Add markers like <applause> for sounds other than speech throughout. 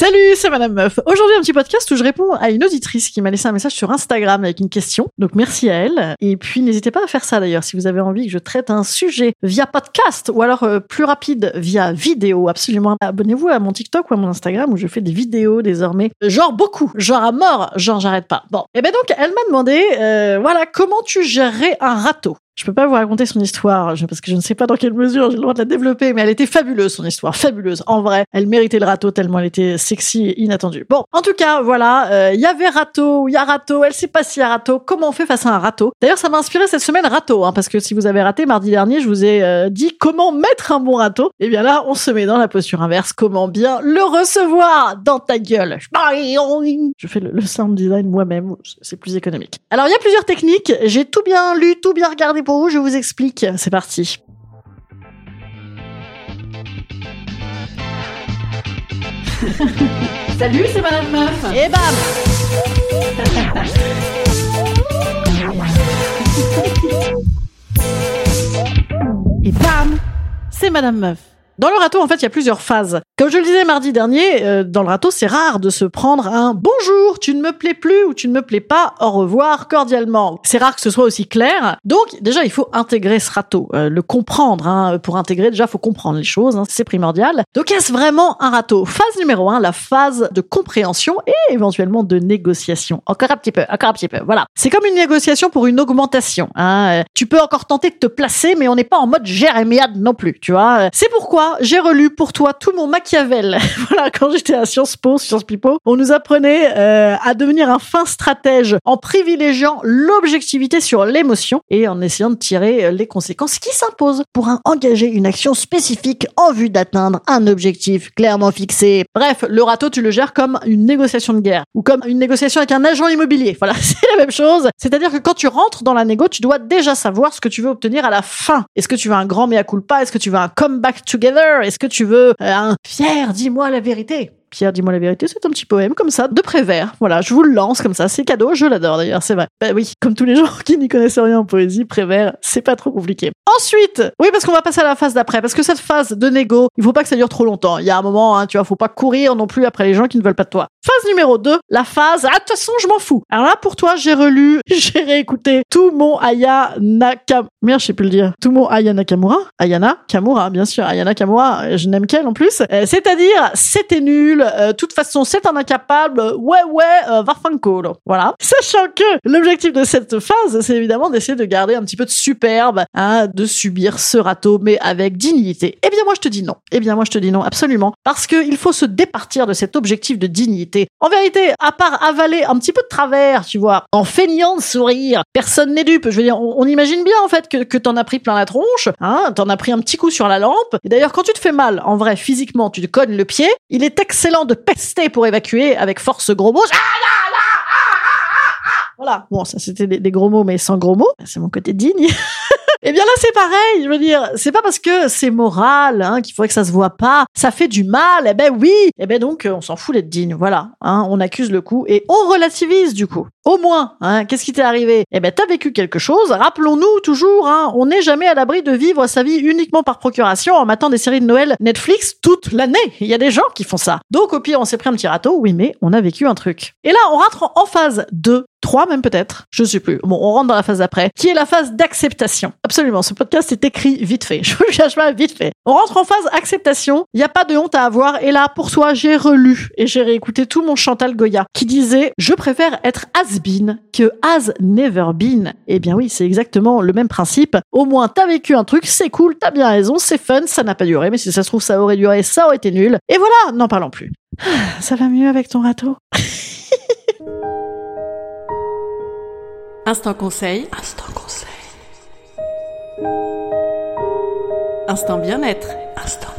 Salut, c'est Madame Meuf. Aujourd'hui, un petit podcast où je réponds à une auditrice qui m'a laissé un message sur Instagram avec une question. Donc, merci à elle. Et puis, n'hésitez pas à faire ça d'ailleurs si vous avez envie que je traite un sujet via podcast ou alors euh, plus rapide via vidéo. Absolument. Abonnez-vous à mon TikTok ou à mon Instagram où je fais des vidéos désormais. Genre beaucoup. Genre à mort. Genre j'arrête pas. Bon. Et ben donc, elle m'a demandé, euh, voilà, comment tu gérerais un râteau? Je peux pas vous raconter son histoire parce que je ne sais pas dans quelle mesure j'ai le droit de la développer, mais elle était fabuleuse son histoire, fabuleuse. En vrai, elle méritait le râteau tellement elle était sexy et inattendue. Bon, en tout cas, voilà, euh, il y avait râteau, il y a râteau, elle sait pas s'il y a râteau. Comment on fait face à un râteau? D'ailleurs, ça m'a inspiré cette semaine râteau, hein, parce que si vous avez raté mardi dernier, je vous ai euh, dit comment mettre un bon râteau. Et bien là, on se met dans la posture inverse. Comment bien le recevoir dans ta gueule? Je fais le, le sound design moi-même, c'est plus économique. Alors, il y a plusieurs techniques. J'ai tout bien lu, tout bien regardé pour vous, je vous explique. C'est parti. <laughs> Salut, c'est Madame Meuf. Et bam <laughs> Et bam C'est Madame Meuf. Dans le râteau, en fait, il y a plusieurs phases. Comme je le disais mardi dernier, euh, dans le râteau, c'est rare de se prendre un bonjour, tu ne me plais plus ou tu ne me plais pas, au revoir cordialement. C'est rare que ce soit aussi clair. Donc, déjà, il faut intégrer ce râteau, euh, le comprendre. Hein. Pour intégrer, déjà, faut comprendre les choses, hein. c'est primordial. Donc, est-ce vraiment un râteau? Phase numéro un, la phase de compréhension et éventuellement de négociation. Encore un petit peu, encore un petit peu. Voilà. C'est comme une négociation pour une augmentation. Hein. Tu peux encore tenter de te placer, mais on n'est pas en mode jérémiade non plus, tu vois. C'est pourquoi j'ai relu pour toi tout mon maquillage <laughs> voilà, quand j'étais à Sciences Po, Sciences Pipo, on nous apprenait euh, à devenir un fin stratège en privilégiant l'objectivité sur l'émotion et en essayant de tirer euh, les conséquences qui s'imposent pour engager une action spécifique en vue d'atteindre un objectif clairement fixé. Bref, le râteau, tu le gères comme une négociation de guerre ou comme une négociation avec un agent immobilier. Voilà, <laughs> c'est la même chose. C'est-à-dire que quand tu rentres dans la négo, tu dois déjà savoir ce que tu veux obtenir à la fin. Est-ce que tu veux un grand mea culpa? Est-ce que tu veux un comeback together? Est-ce que tu veux euh, un Pierre, dis-moi la vérité? Pierre, dis-moi la vérité, c'est un petit poème comme ça, de Prévert. Voilà, je vous le lance comme ça, c'est cadeau, je l'adore d'ailleurs, c'est vrai. Bah oui, comme tous les <laughs> gens qui n'y connaissent rien en poésie, Prévert, c'est pas trop compliqué. Ensuite, oui, parce qu'on va passer à la phase d'après, parce que cette phase de négo, il faut pas que ça dure trop longtemps. Il y a un moment, hein, tu vois, faut pas courir non plus après les gens qui ne veulent pas de toi. Phase numéro 2, la phase, ah, de toute façon, je m'en fous. Alors là, pour toi, j'ai relu, <laughs> j'ai réécouté tout mon Aya Nakamura. Merde, je sais plus le dire. Tout mon Aya Nakamura? Ayana Kamura, bien sûr. Ayana Kamura, je n'aime qu'elle en plus. Euh, C'est-à-dire, c'était nul. Euh, toute façon, c'est un incapable. Ouais, ouais, euh, Voilà. Sachant que l'objectif de cette phase, c'est évidemment d'essayer de garder un petit peu de superbe, hein, de subir ce râteau, mais avec dignité. Eh bien, moi, je te dis non. Eh bien, moi, je te dis non, absolument. Parce qu'il faut se départir de cet objectif de dignité. En vérité, à part avaler un petit peu de travers, tu vois, en feignant de sourire, personne n'est dupe. Je veux dire, on, imagine bien, en fait, que, que t'en as pris plein la tronche, hein, t'en as pris un petit coup sur la lampe. Et d'ailleurs, quand tu te fais mal, en vrai, physiquement, tu te cognes le pied, il est excellent de pester pour évacuer avec force gros mots. Voilà. Bon, ça c'était des, gros mots, mais sans gros mots. C'est mon côté digne. <laughs> Eh bien là, c'est pareil. Je veux dire, c'est pas parce que c'est moral hein, qu'il faudrait que ça se voit pas. Ça fait du mal. Eh ben oui. Eh ben donc, on s'en fout d'être digne. Voilà. Hein, on accuse le coup et on relativise du coup. Au moins, hein, qu'est-ce qui t'est arrivé? Eh ben, t'as vécu quelque chose. Rappelons-nous toujours, hein, on n'est jamais à l'abri de vivre sa vie uniquement par procuration en matant des séries de Noël Netflix toute l'année. Il y a des gens qui font ça. Donc, au pire, on s'est pris un petit râteau, oui, mais on a vécu un truc. Et là, on rentre en phase 2 trois même peut-être, je sais plus. Bon, on rentre dans la phase d'après, qui est la phase d'acceptation. Absolument, ce podcast est écrit vite fait. <laughs> Je vous cache pas, vite fait. On rentre en phase acceptation. Il n'y a pas de honte à avoir. Et là, pour toi, j'ai relu et j'ai réécouté tout mon Chantal Goya qui disait je préfère être has been que has never been. Eh bien oui, c'est exactement le même principe. Au moins, t'as vécu un truc, c'est cool, t'as bien raison, c'est fun, ça n'a pas duré, mais si ça se trouve, ça aurait duré, ça aurait été nul. Et voilà, n'en parlons plus. Ça va mieux avec ton râteau Instant conseil. Instant conseil. Instant bien-être. Instant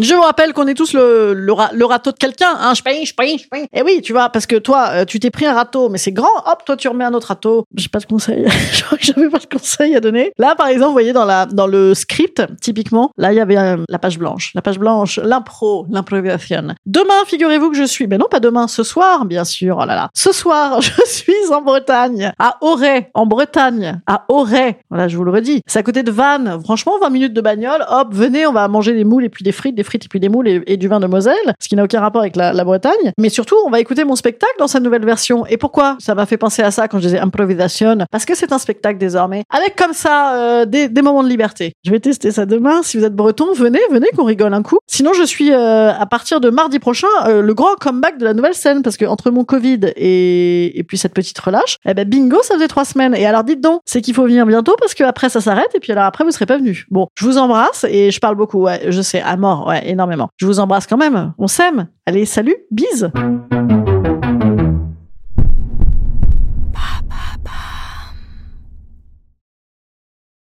je vous rappelle qu'on est tous le, le, râteau de quelqu'un, hein, je paye, je paye, je paye. Et oui, tu vois, parce que toi, euh, tu t'es pris un râteau, mais c'est grand, hop, toi tu remets un autre râteau. J'ai pas de conseil, <laughs> je crois que j'avais pas de conseil à donner. Là, par exemple, vous voyez dans la dans le script, typiquement, là il y avait euh, la page blanche, la page blanche, l'impro, l'improvisation. Demain, figurez-vous que je suis, ben non pas demain, ce soir, bien sûr, oh là là. Ce soir, <laughs> je suis en Bretagne, à Auray, en Bretagne, à Auray. Voilà, je vous le redis. C'est à côté de Vannes. Franchement, 20 minutes de bagnole, hop, venez, on va manger des moules et puis des frites, des et puis des moules et, du vin de Moselle, ce qui n'a aucun rapport avec la, Bretagne. Mais surtout, on va écouter mon spectacle dans sa nouvelle version. Et pourquoi ça m'a fait penser à ça quand je disais improvisation? Parce que c'est un spectacle désormais, avec comme ça euh, des, moments de liberté. Je vais tester ça demain. Si vous êtes breton, venez, venez qu'on rigole un coup. Sinon, je suis euh, à partir de mardi prochain euh, le grand comeback de la nouvelle scène parce que entre mon Covid et, et puis cette petite relâche, eh ben bingo, ça faisait trois semaines. Et alors dites donc, c'est qu'il faut venir bientôt parce que après ça s'arrête et puis alors après vous serez pas venu. Bon, je vous embrasse et je parle beaucoup. Ouais, je sais, à mort, ouais, énormément. Je vous embrasse quand même. On s'aime. Allez, salut, bise.